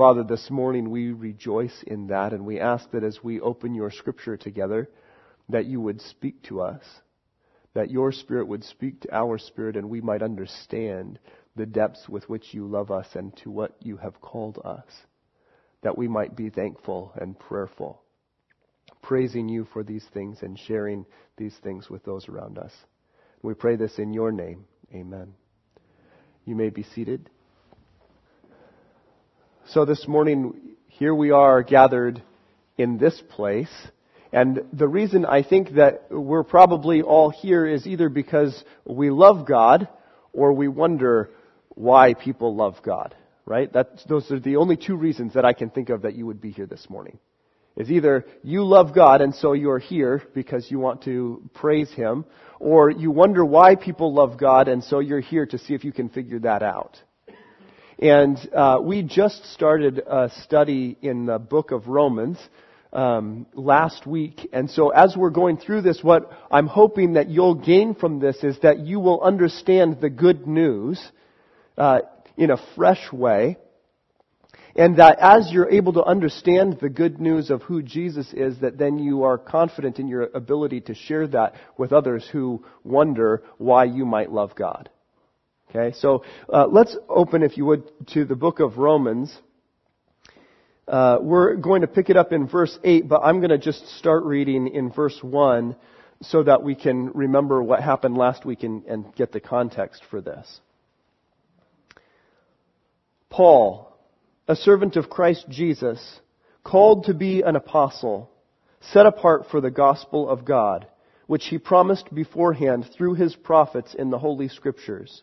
Father, this morning we rejoice in that and we ask that as we open your scripture together, that you would speak to us, that your spirit would speak to our spirit and we might understand the depths with which you love us and to what you have called us, that we might be thankful and prayerful, praising you for these things and sharing these things with those around us. We pray this in your name. Amen. You may be seated. So this morning, here we are gathered in this place. And the reason I think that we're probably all here is either because we love God or we wonder why people love God, right? That's, those are the only two reasons that I can think of that you would be here this morning. Is either you love God and so you're here because you want to praise Him, or you wonder why people love God and so you're here to see if you can figure that out. And uh, we just started a study in the book of Romans um, last week. And so as we're going through this, what I'm hoping that you'll gain from this is that you will understand the good news uh, in a fresh way. And that as you're able to understand the good news of who Jesus is, that then you are confident in your ability to share that with others who wonder why you might love God. Okay, so uh, let's open, if you would, to the book of Romans. Uh, we're going to pick it up in verse 8, but I'm going to just start reading in verse 1 so that we can remember what happened last week and, and get the context for this. Paul, a servant of Christ Jesus, called to be an apostle, set apart for the gospel of God, which he promised beforehand through his prophets in the Holy Scriptures,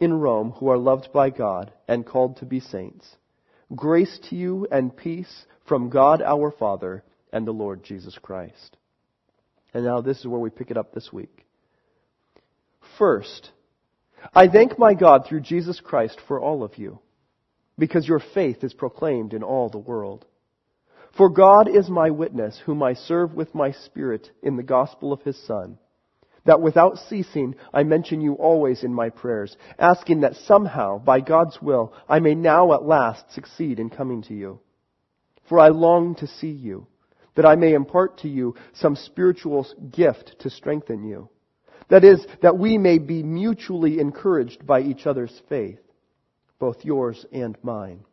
in Rome who are loved by God and called to be saints, grace to you and peace from God our Father and the Lord Jesus Christ. And now this is where we pick it up this week. First, I thank my God through Jesus Christ for all of you, because your faith is proclaimed in all the world. For God is my witness, whom I serve with my spirit in the gospel of his Son, that without ceasing I mention you always in my prayers, asking that somehow, by God's will, I may now at last succeed in coming to you. For I long to see you, that I may impart to you some spiritual gift to strengthen you. That is, that we may be mutually encouraged by each other's faith, both yours and mine.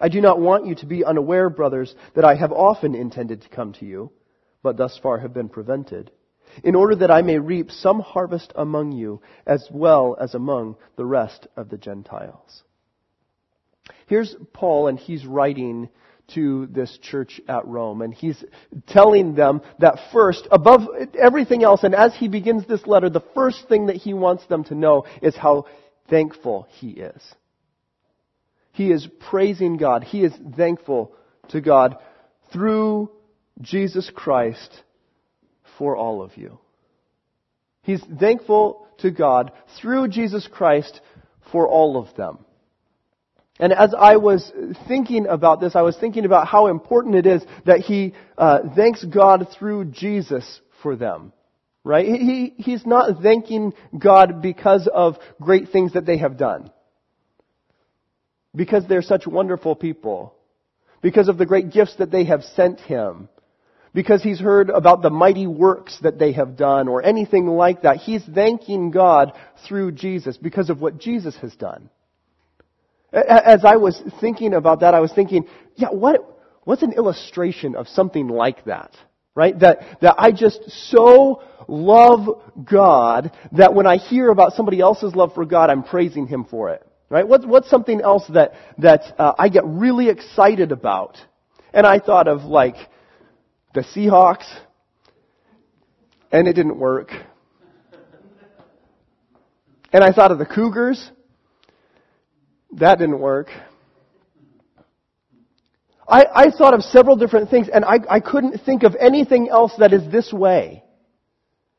I do not want you to be unaware, brothers, that I have often intended to come to you, but thus far have been prevented, in order that I may reap some harvest among you as well as among the rest of the Gentiles. Here's Paul, and he's writing to this church at Rome. And he's telling them that first, above everything else, and as he begins this letter, the first thing that he wants them to know is how thankful he is. He is praising God. He is thankful to God through Jesus Christ for all of you. He's thankful to God through Jesus Christ for all of them. And as I was thinking about this, I was thinking about how important it is that he uh, thanks God through Jesus for them. Right? He, he's not thanking God because of great things that they have done. Because they're such wonderful people. Because of the great gifts that they have sent him. Because he's heard about the mighty works that they have done or anything like that. He's thanking God through Jesus because of what Jesus has done. As I was thinking about that, I was thinking, yeah, what, what's an illustration of something like that? Right? That, that I just so love God that when I hear about somebody else's love for God, I'm praising Him for it. Right? What, what's something else that, that uh, I get really excited about? And I thought of like the Seahawks, and it didn't work. And I thought of the Cougars, that didn't work. I, I thought of several different things and I, I couldn't think of anything else that is this way.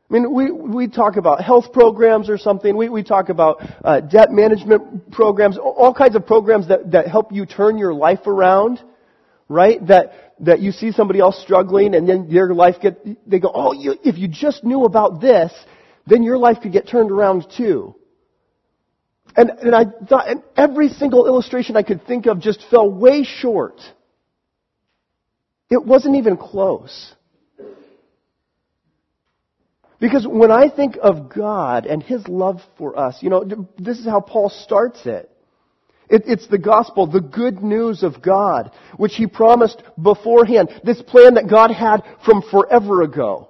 I mean, we, we talk about health programs or something. We, we talk about uh, debt management programs, all kinds of programs that, that help you turn your life around, right? That, that you see somebody else struggling and then your life get, they go, oh, you, if you just knew about this, then your life could get turned around too. And, and I thought, and every single illustration I could think of just fell way short. It wasn't even close. Because when I think of God and His love for us, you know, this is how Paul starts it. It. It's the gospel, the good news of God, which He promised beforehand. This plan that God had from forever ago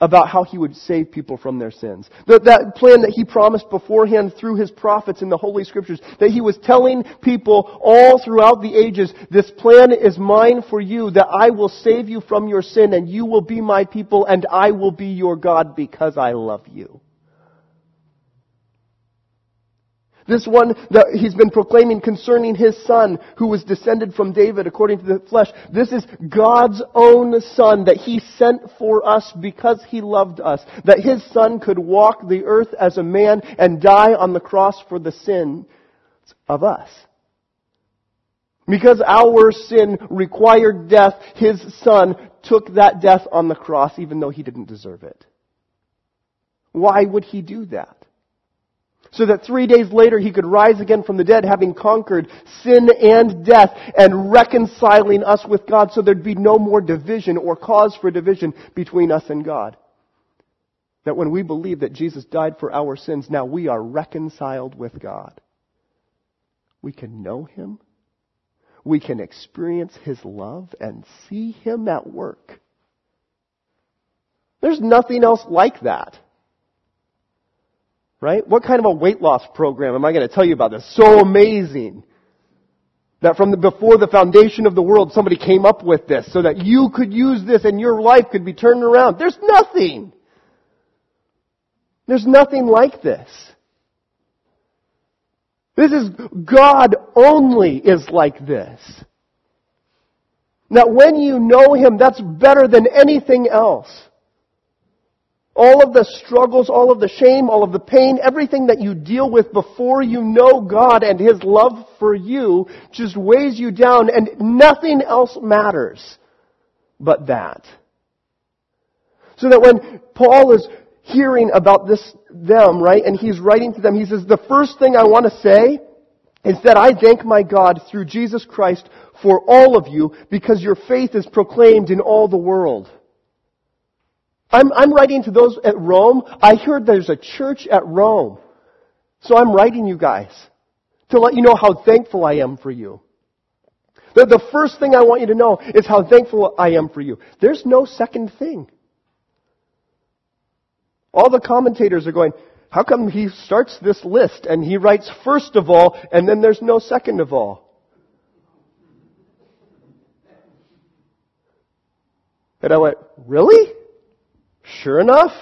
about how he would save people from their sins. That, that plan that he promised beforehand through his prophets in the Holy Scriptures, that he was telling people all throughout the ages, this plan is mine for you, that I will save you from your sin and you will be my people and I will be your God because I love you. This one that he's been proclaiming concerning his son who was descended from David according to the flesh. This is God's own son that he sent for us because he loved us. That his son could walk the earth as a man and die on the cross for the sin of us. Because our sin required death, his son took that death on the cross even though he didn't deserve it. Why would he do that? So that three days later he could rise again from the dead, having conquered sin and death and reconciling us with God so there'd be no more division or cause for division between us and God. That when we believe that Jesus died for our sins, now we are reconciled with God. We can know Him. We can experience His love and see Him at work. There's nothing else like that. Right? What kind of a weight loss program am I going to tell you about this? So amazing. That from the, before the foundation of the world, somebody came up with this so that you could use this and your life could be turned around. There's nothing. There's nothing like this. This is, God only is like this. Now when you know Him, that's better than anything else. All of the struggles, all of the shame, all of the pain, everything that you deal with before you know God and His love for you just weighs you down and nothing else matters but that. So that when Paul is hearing about this, them, right, and he's writing to them, he says, the first thing I want to say is that I thank my God through Jesus Christ for all of you because your faith is proclaimed in all the world. I'm, I'm writing to those at Rome. I heard there's a church at Rome. So I'm writing you guys to let you know how thankful I am for you. The, the first thing I want you to know is how thankful I am for you. There's no second thing. All the commentators are going, how come he starts this list and he writes first of all and then there's no second of all? And I went, really? Sure enough,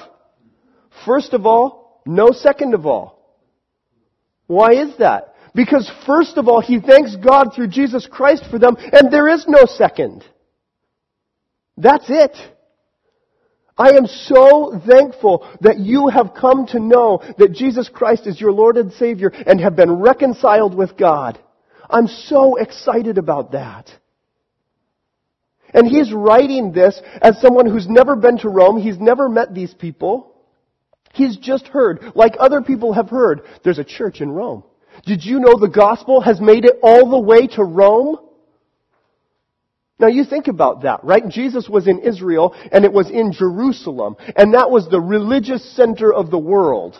first of all, no second of all. Why is that? Because first of all, he thanks God through Jesus Christ for them, and there is no second. That's it. I am so thankful that you have come to know that Jesus Christ is your Lord and Savior and have been reconciled with God. I'm so excited about that. And he's writing this as someone who's never been to Rome. He's never met these people. He's just heard, like other people have heard, there's a church in Rome. Did you know the gospel has made it all the way to Rome? Now you think about that, right? Jesus was in Israel and it was in Jerusalem and that was the religious center of the world.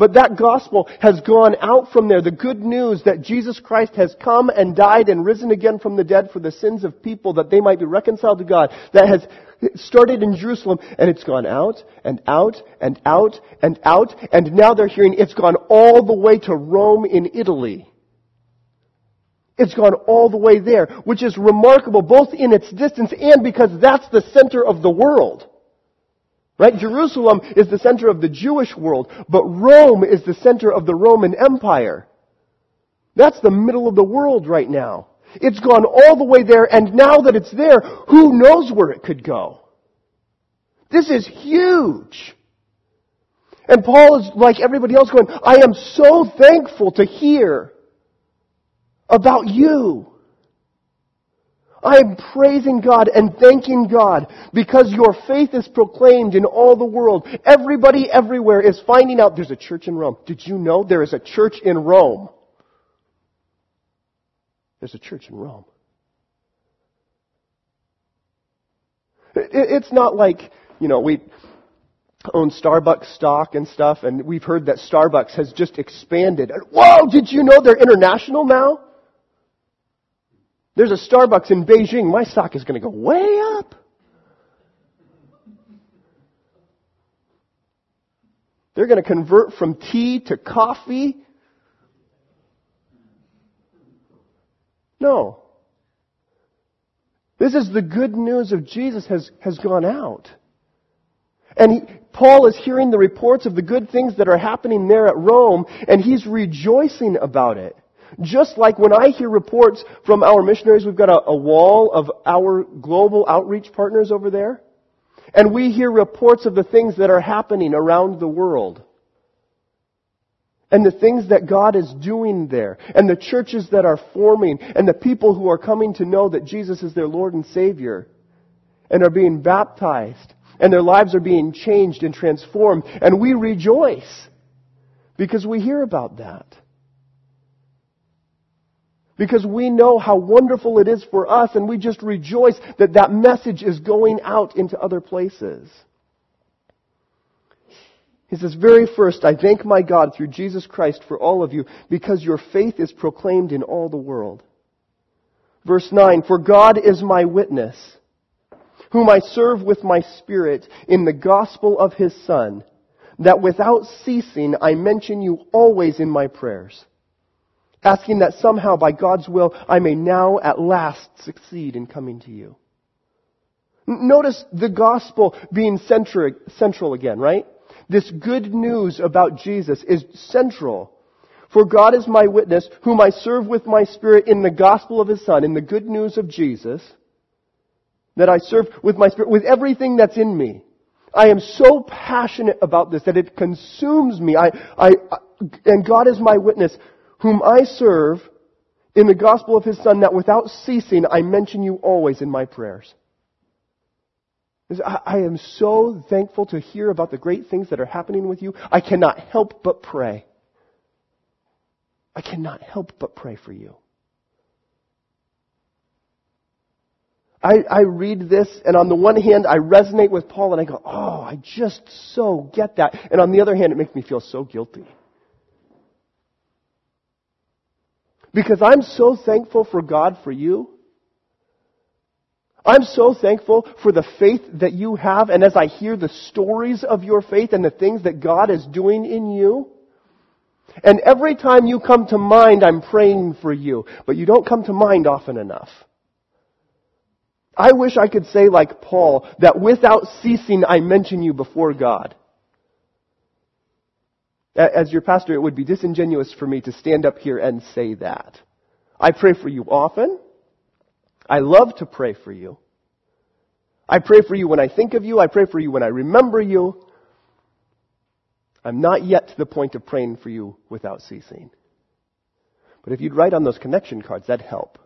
But that gospel has gone out from there. The good news that Jesus Christ has come and died and risen again from the dead for the sins of people that they might be reconciled to God. That has started in Jerusalem and it's gone out and out and out and out and now they're hearing it's gone all the way to Rome in Italy. It's gone all the way there, which is remarkable both in its distance and because that's the center of the world. Right? Jerusalem is the center of the Jewish world, but Rome is the center of the Roman Empire. That's the middle of the world right now. It's gone all the way there, and now that it's there, who knows where it could go? This is huge. And Paul is like everybody else going, I am so thankful to hear about you. I am praising God and thanking God because your faith is proclaimed in all the world. Everybody everywhere is finding out there's a church in Rome. Did you know there is a church in Rome? There's a church in Rome. It's not like, you know, we own Starbucks stock and stuff, and we've heard that Starbucks has just expanded. Whoa, did you know they're international now? There's a Starbucks in Beijing. My stock is going to go way up. They're going to convert from tea to coffee. No. This is the good news of Jesus has, has gone out. And he, Paul is hearing the reports of the good things that are happening there at Rome, and he's rejoicing about it. Just like when I hear reports from our missionaries, we've got a, a wall of our global outreach partners over there. And we hear reports of the things that are happening around the world. And the things that God is doing there. And the churches that are forming. And the people who are coming to know that Jesus is their Lord and Savior. And are being baptized. And their lives are being changed and transformed. And we rejoice. Because we hear about that because we know how wonderful it is for us and we just rejoice that that message is going out into other places. He says, very first, I thank my God through Jesus Christ for all of you because your faith is proclaimed in all the world. Verse 9, for God is my witness, whom I serve with my spirit in the gospel of his son, that without ceasing I mention you always in my prayers asking that somehow by God's will I may now at last succeed in coming to you. Notice the gospel being central, central again, right? This good news about Jesus is central. For God is my witness, whom I serve with my spirit in the gospel of his Son, in the good news of Jesus, that I serve with my spirit, with everything that's in me. I am so passionate about this that it consumes me. I, I, and God is my witness whom I serve in the gospel of his Son, that without ceasing I mention you always in my prayers. I am so thankful to hear about the great things that are happening with you. I cannot help but pray. I cannot help but pray for you. I, I read this, and on the one hand, I resonate with Paul, and I go, oh, I just so get that. And on the other hand, it makes me feel so guilty. Because I'm so thankful for God for you. I'm so thankful for the faith that you have, and as I hear the stories of your faith and the things that God is doing in you, and every time you come to mind, I'm praying for you, but you don't come to mind often enough. I wish I could say like Paul, that without ceasing I mention you before God. As your pastor, it would be disingenuous for me to stand up here and say that. I pray for you often. I love to pray for you. I pray for you when I think of you. I pray for you when I remember you. I'm not yet to the point of praying for you without ceasing. But if you'd write on those connection cards, that'd help.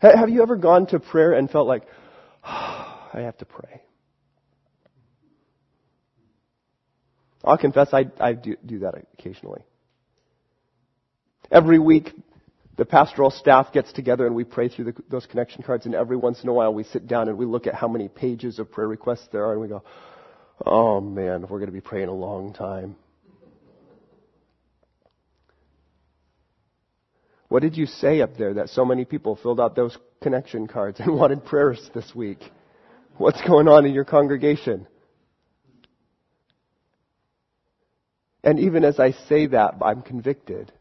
Have you ever gone to prayer and felt like, oh, I have to pray? I'll confess I, I do, do that occasionally. Every week, the pastoral staff gets together and we pray through the, those connection cards, and every once in a while we sit down and we look at how many pages of prayer requests there are, and we go, oh man, we're going to be praying a long time. What did you say up there that so many people filled out those connection cards and wanted prayers this week? What's going on in your congregation? And even as I say that, I'm convicted.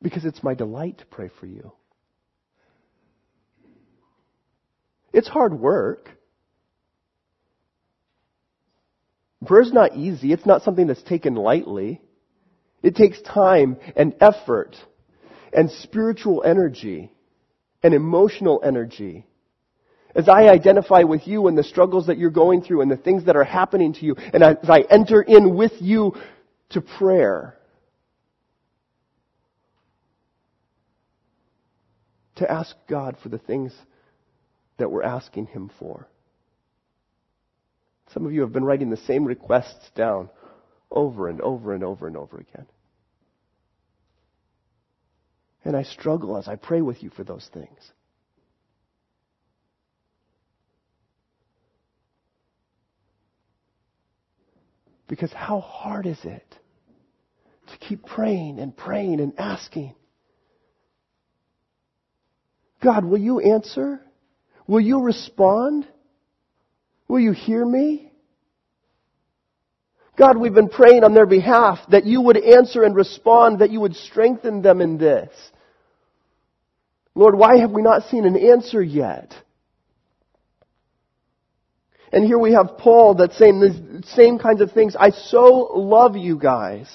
Because it's my delight to pray for you. It's hard work. Prayer's not easy. It's not something that's taken lightly. It takes time and effort and spiritual energy and emotional energy. As I identify with you and the struggles that you're going through and the things that are happening to you, and as I enter in with you to prayer, to ask God for the things that we're asking Him for. Some of you have been writing the same requests down over and over and over and over again. And I struggle as I pray with you for those things. Because how hard is it to keep praying and praying and asking? God, will you answer? Will you respond? Will you hear me? God, we've been praying on their behalf that you would answer and respond, that you would strengthen them in this. Lord, why have we not seen an answer yet? And here we have Paul that's saying the same kinds of things. I so love you guys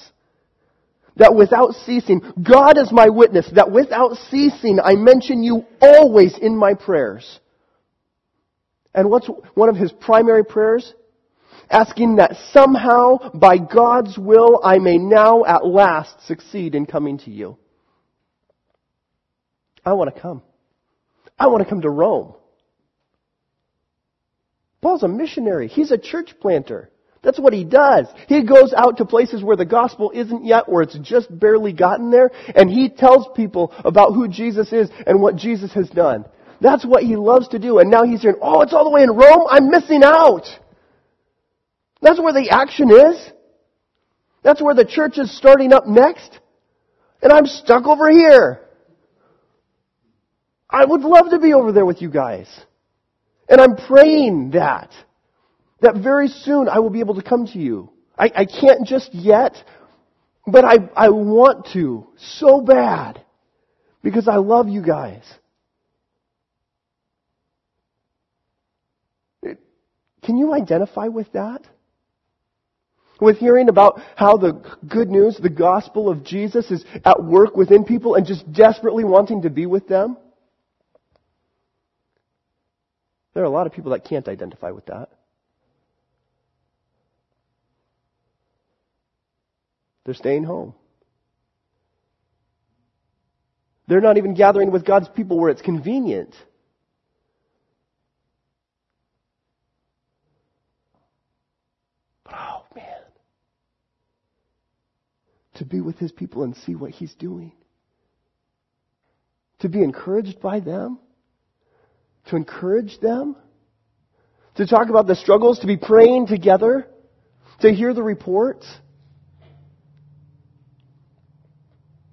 that without ceasing, God is my witness, that without ceasing I mention you always in my prayers. And what's one of his primary prayers? Asking that somehow, by God's will, I may now at last succeed in coming to you. I want to come. I want to come to Rome. Paul's a missionary. He's a church planter. That's what he does. He goes out to places where the gospel isn't yet, where it's just barely gotten there, and he tells people about who Jesus is and what Jesus has done. That's what he loves to do. And now he's hearing, oh, it's all the way in Rome? I'm missing out. That's where the action is. That's where the church is starting up next. And I'm stuck over here. I would love to be over there with you guys. And I'm praying that. That very soon I will be able to come to you. I, I can't just yet, but I, I want to so bad because I love you guys. Can you identify with that? With hearing about how the good news, the gospel of Jesus is at work within people and just desperately wanting to be with them? There are a lot of people that can't identify with that. They're staying home. They're not even gathering with God's people where it's convenient. But oh man, to be with His people and see what He's doing. To be encouraged by them. To encourage them. To talk about the struggles, to be praying together. To hear the reports.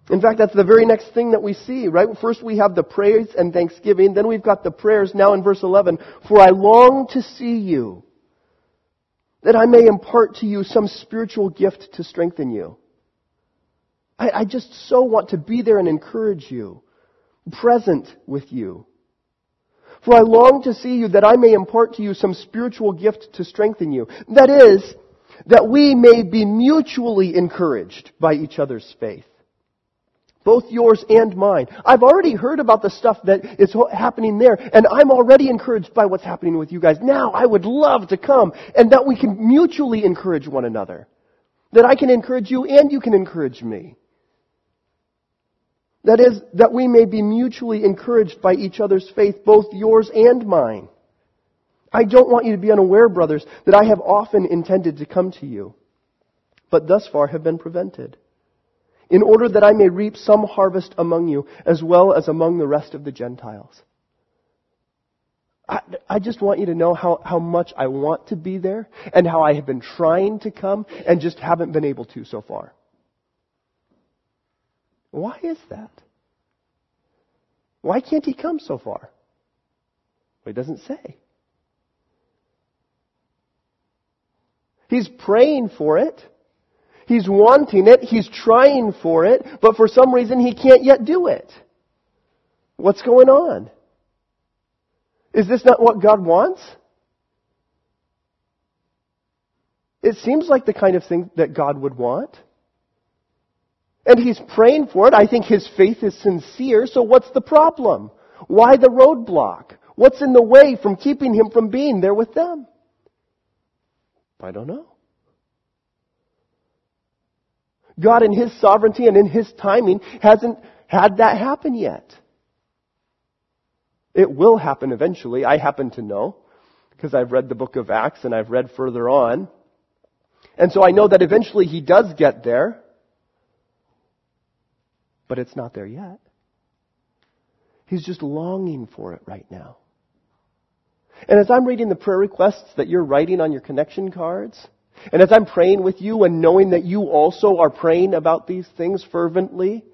In fact, that's the very next thing that we see, right? First we have the praise and thanksgiving, then we've got the prayers now in verse 11. For I long to see you, that I may impart to you some spiritual gift to strengthen you. I, I just so want to be there and encourage you, present with you. For I long to see you that I may impart to you some spiritual gift to strengthen you. That is, that we may be mutually encouraged by each other's faith both yours and mine. I've already heard about the stuff that is happening there, and I'm already encouraged by what's happening with you guys. Now, I would love to come, and that we can mutually encourage one another. That I can encourage you, and you can encourage me. That is, that we may be mutually encouraged by each other's faith, both yours and mine. I don't want you to be unaware, brothers, that I have often intended to come to you, but thus far have been prevented in order that I may reap some harvest among you, as well as among the rest of the Gentiles. I, I, just want you to know how, how much I want to be there and how I have been trying to come and just haven't been able to so far. Why is that? Why can't he come so far? Well, he doesn't say. He's praying for it. He's wanting it. He's trying for it. But for some reason, he can't yet do it. What's going on? Is this not what God wants? It seems like the kind of thing that God would want. And he's praying for it. I think his faith is sincere, so what's the problem? Why the roadblock? What's in the way from keeping him from being there with them? I don't know. God in His sovereignty and in His timing hasn't had that happen yet. It will happen eventually, I happen to know, because I've read the book of Acts and I've read further on. And so I know that eventually He does get there, but it's not there yet. He's just longing for it right now. And as I'm reading the prayer requests that you're writing on your connection cards, and as I'm praying with you and knowing that you also are praying about these things fervently,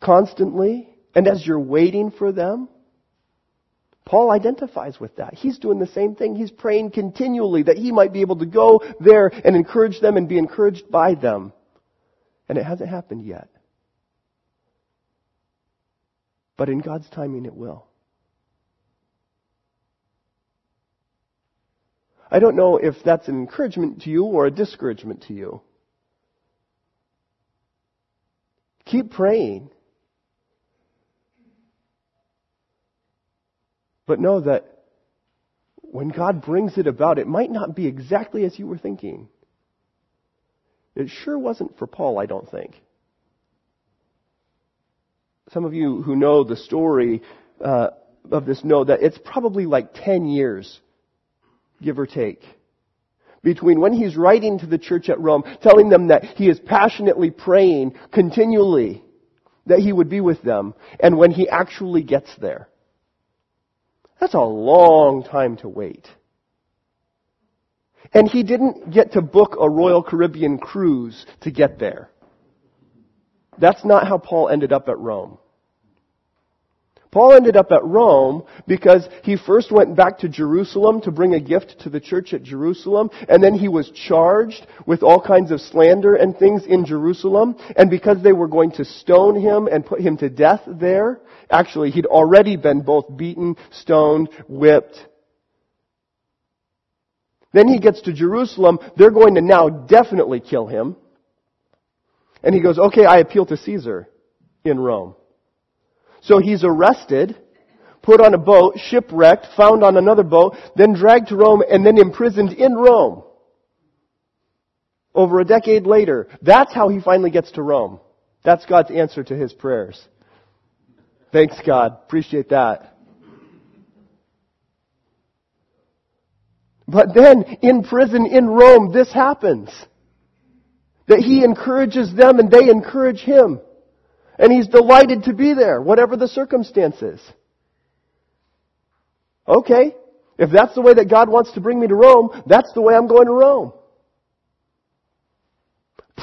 constantly, and as you're waiting for them, Paul identifies with that. He's doing the same thing. He's praying continually that he might be able to go there and encourage them and be encouraged by them. And it hasn't happened yet. But in God's timing, it will. I don't know if that's an encouragement to you or a discouragement to you. Keep praying. But know that when God brings it about, it might not be exactly as you were thinking. It sure wasn't for Paul, I don't think. Some of you who know the story uh, of this know that it's probably like 10 years give or take. Between when he's writing to the church at Rome, telling them that he is passionately praying continually that he would be with them, and when he actually gets there. That's a long time to wait. And he didn't get to book a Royal Caribbean cruise to get there. That's not how Paul ended up at Rome. Paul ended up at Rome because he first went back to Jerusalem to bring a gift to the church at Jerusalem, and then he was charged with all kinds of slander and things in Jerusalem, and because they were going to stone him and put him to death there, actually he'd already been both beaten, stoned, whipped. Then he gets to Jerusalem, they're going to now definitely kill him. And he goes, okay, I appeal to Caesar in Rome. So he's arrested, put on a boat, shipwrecked, found on another boat, then dragged to Rome, and then imprisoned in Rome. Over a decade later. That's how he finally gets to Rome. That's God's answer to his prayers. Thanks, God. Appreciate that. But then, in prison in Rome, this happens. That he encourages them and they encourage him. And he's delighted to be there, whatever the circumstances. Okay, if that's the way that God wants to bring me to Rome, that's the way I'm going to Rome.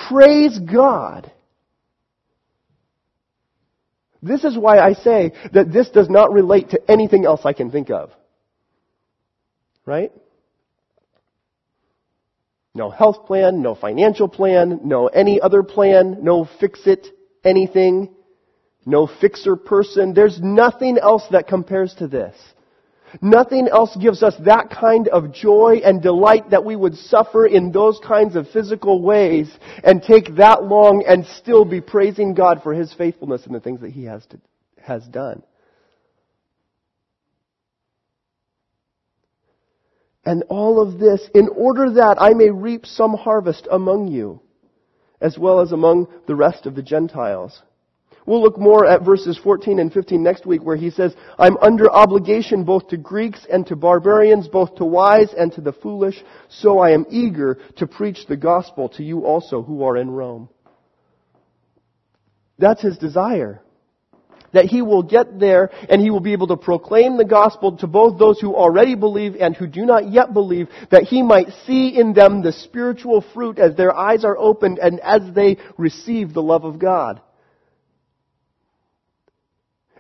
Praise God. This is why I say that this does not relate to anything else I can think of. Right? No health plan, no financial plan, no any other plan, no fix it anything, no fixer person. There's nothing else that compares to this. Nothing else gives us that kind of joy and delight that we would suffer in those kinds of physical ways and take that long and still be praising God for His faithfulness and the things that He has, to, has done. And all of this in order that I may reap some harvest among you as well as among the rest of the Gentiles. We'll look more at verses 14 and 15 next week where he says, I'm under obligation both to Greeks and to barbarians, both to wise and to the foolish, so I am eager to preach the gospel to you also who are in Rome. That's his desire that he will get there and he will be able to proclaim the gospel to both those who already believe and who do not yet believe, that he might see in them the spiritual fruit as their eyes are opened and as they receive the love of God.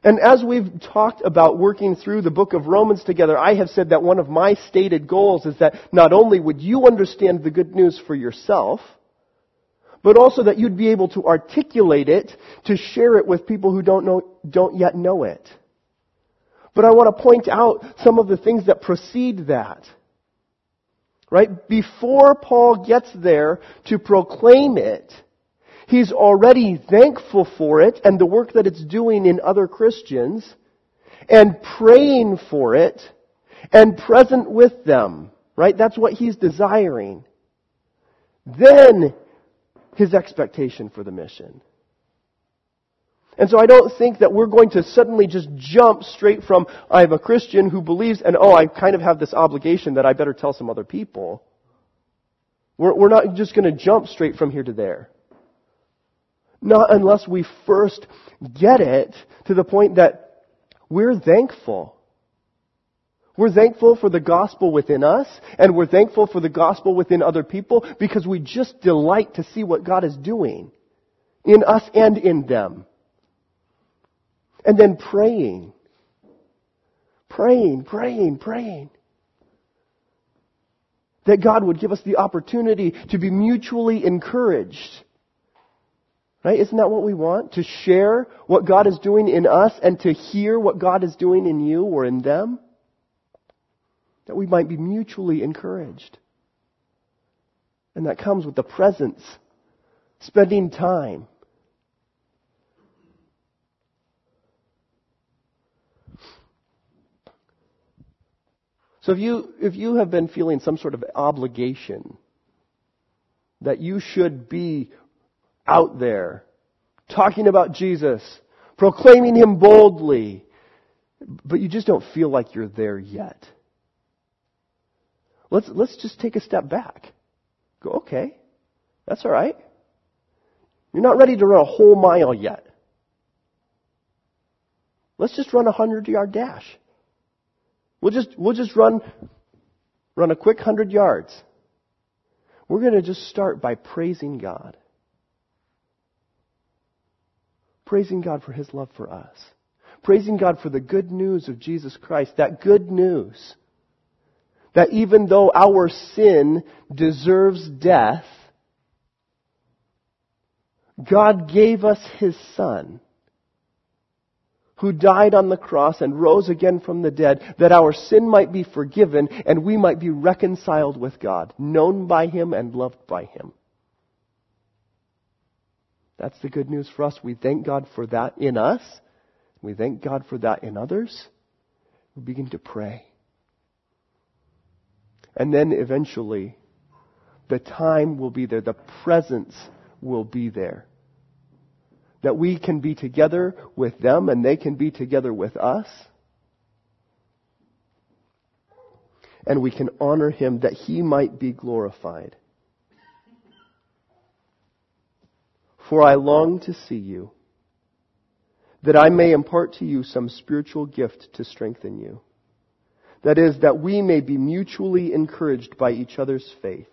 And as we've talked about working through the book of Romans together, I have said that one of my stated goals is that not only would you understand the good news for yourself, but also that you'd be able to articulate it to share it with people who don't know, don't yet know it. But I want to point out some of the things that precede that. Right? Before Paul gets there to proclaim it, he's already thankful for it and the work that it's doing in other Christians and praying for it and present with them. Right? That's what he's desiring. Then his expectation for the mission. And so I don't think that we're going to suddenly just jump straight from, I'm a Christian who believes, and oh, I kind of have this obligation that I better tell some other people. We're, we're not just going to jump straight from here to there. Not unless we first get it to the point that we're thankful. We're thankful for the gospel within us, and we're thankful for the gospel within other people because we just delight to see what God is doing in us and in them. And then praying. Praying, praying, praying. That God would give us the opportunity to be mutually encouraged. Right? Isn't that what we want? To share what God is doing in us and to hear what God is doing in you or in them? That we might be mutually encouraged. And that comes with the presence, spending time. So if you, if you have been feeling some sort of obligation that you should be out there talking about Jesus, proclaiming Him boldly, but you just don't feel like you're there yet. Let's, let's just take a step back. Go, okay, that's alright. You're not ready to run a whole mile yet. Let's just run a hundred yard dash. We'll just, we'll just run, run a quick hundred yards. We're going to just start by praising God. Praising God for His love for us. Praising God for the good news of Jesus Christ. That good news. That even though our sin deserves death, God gave us His Son who died on the cross and rose again from the dead, that our sin might be forgiven and we might be reconciled with God, known by Him and loved by Him. That's the good news for us. We thank God for that in us. We thank God for that in others. We begin to pray. And then eventually, the time will be there. The presence will be there that we can be together with them and they can be together with us. And we can honor him that he might be glorified. For I long to see you, that I may impart to you some spiritual gift to strengthen you. That is, that we may be mutually encouraged by each other's faith,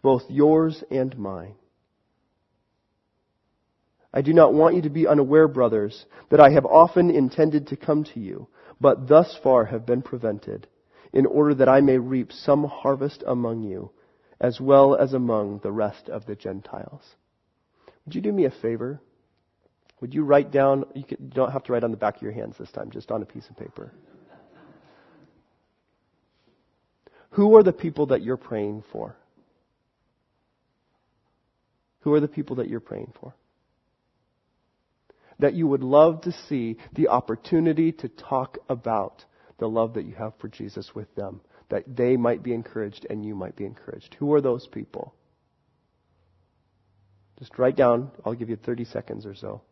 both yours and mine. I do not want you to be unaware, brothers, that I have often intended to come to you, but thus far have been prevented, in order that I may reap some harvest among you, as well as among the rest of the Gentiles. Would you do me a favor? Would you write down, you, don't have to write on the back of your hands this time, just on a piece of paper. Who are the people that you're praying for? Who are the people that you're praying for? that you would love to see the opportunity to talk about the love that you have for Jesus with them, that they might be encouraged and you might be encouraged. Who are those people? Just write down, I'll give you 30 seconds or so.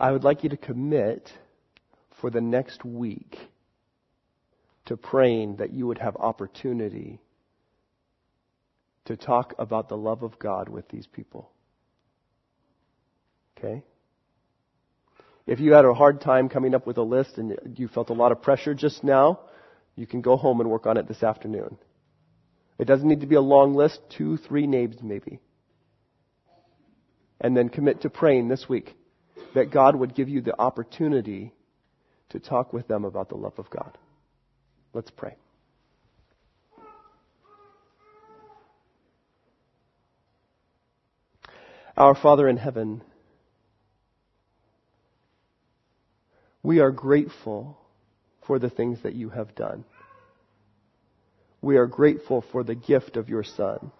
I would like you to commit for the next week to praying that you would have opportunity to talk about the love of God with these people. Okay? If you had a hard time coming up with a list and you felt a lot of pressure just now, you can go home and work on it this afternoon. It doesn't need to be a long list, two, three names maybe. And then commit to praying this week that God would give you the opportunity to talk with them about the love of God. Let's pray. Our Father in heaven, we are grateful for the things that you have done. We are grateful for the gift of your Son.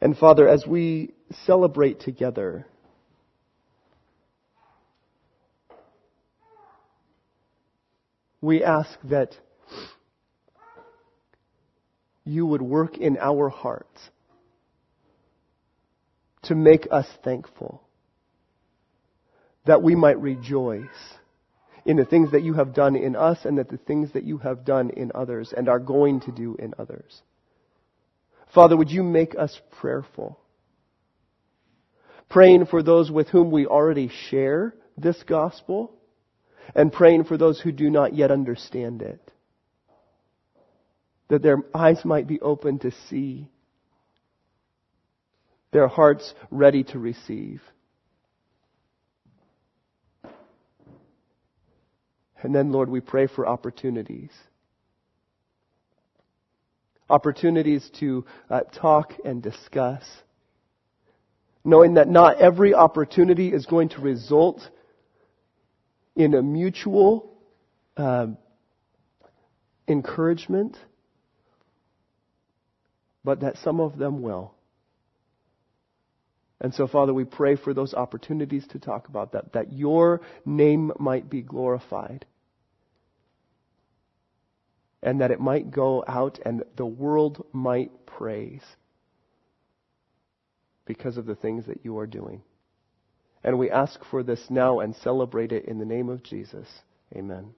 And Father, as we celebrate together, we ask that you would work in our hearts to make us thankful, that we might rejoice in the things that you have done in us and that the things that you have done in others and are going to do in others. Father, would you make us prayerful? Praying for those with whom we already share this gospel and praying for those who do not yet understand it. That their eyes might be open to see, their hearts ready to receive. And then, Lord, we pray for opportunities. Opportunities to uh, talk and discuss. Knowing that not every opportunity is going to result in a mutual um, encouragement, but that some of them will. And so, Father, we pray for those opportunities to talk about that, that your name might be glorified. And that it might go out and the world might praise because of the things that you are doing. And we ask for this now and celebrate it in the name of Jesus. Amen.